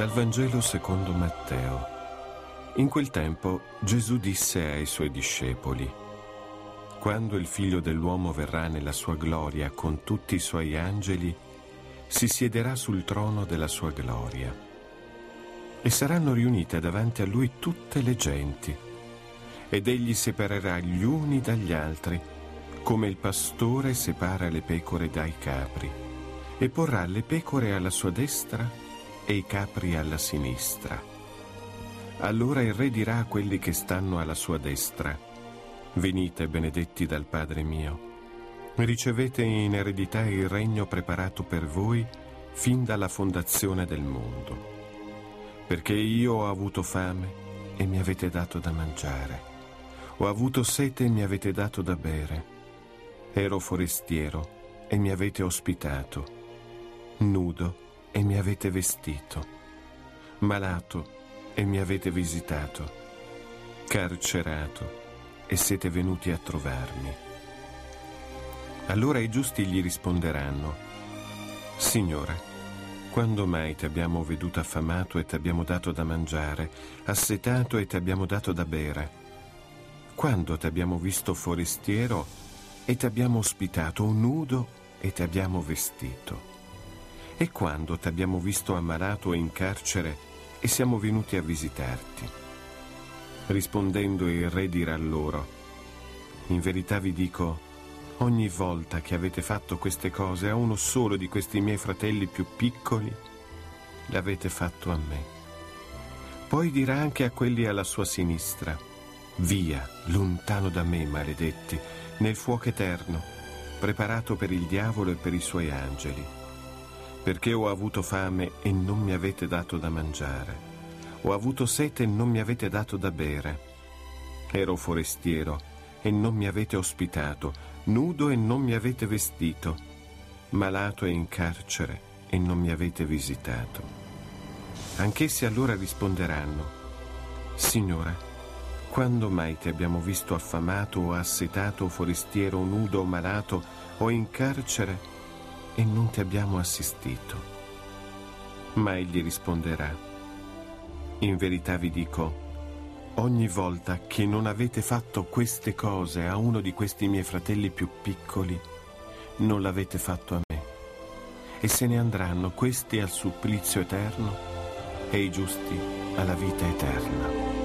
Dal Vangelo secondo Matteo. In quel tempo Gesù disse ai suoi discepoli, Quando il figlio dell'uomo verrà nella sua gloria con tutti i suoi angeli, si siederà sul trono della sua gloria. E saranno riunite davanti a lui tutte le genti, ed egli separerà gli uni dagli altri, come il pastore separa le pecore dai capri, e porrà le pecore alla sua destra e i capri alla sinistra. Allora il re dirà a quelli che stanno alla sua destra, venite benedetti dal Padre mio, ricevete in eredità il regno preparato per voi fin dalla fondazione del mondo. Perché io ho avuto fame e mi avete dato da mangiare, ho avuto sete e mi avete dato da bere, ero forestiero e mi avete ospitato, nudo e mi avete vestito, malato e mi avete visitato, carcerato e siete venuti a trovarmi. Allora i giusti gli risponderanno, Signore, quando mai ti abbiamo veduto affamato e ti abbiamo dato da mangiare, assetato e ti abbiamo dato da bere? Quando ti abbiamo visto forestiero e ti abbiamo ospitato nudo e ti abbiamo vestito? E quando ti abbiamo visto ammalato e in carcere e siamo venuti a visitarti? Rispondendo il re dirà loro, in verità vi dico, ogni volta che avete fatto queste cose a uno solo di questi miei fratelli più piccoli, l'avete fatto a me. Poi dirà anche a quelli alla sua sinistra, via, lontano da me, maledetti, nel fuoco eterno, preparato per il diavolo e per i suoi angeli perché ho avuto fame e non mi avete dato da mangiare, ho avuto sete e non mi avete dato da bere, ero forestiero e non mi avete ospitato, nudo e non mi avete vestito, malato e in carcere e non mi avete visitato. Anch'essi allora risponderanno, Signore, quando mai ti abbiamo visto affamato o assetato o forestiero nudo o malato o in carcere e non ti abbiamo assistito. Ma egli risponderà, in verità vi dico, ogni volta che non avete fatto queste cose a uno di questi miei fratelli più piccoli, non l'avete fatto a me. E se ne andranno questi al supplizio eterno e i giusti alla vita eterna.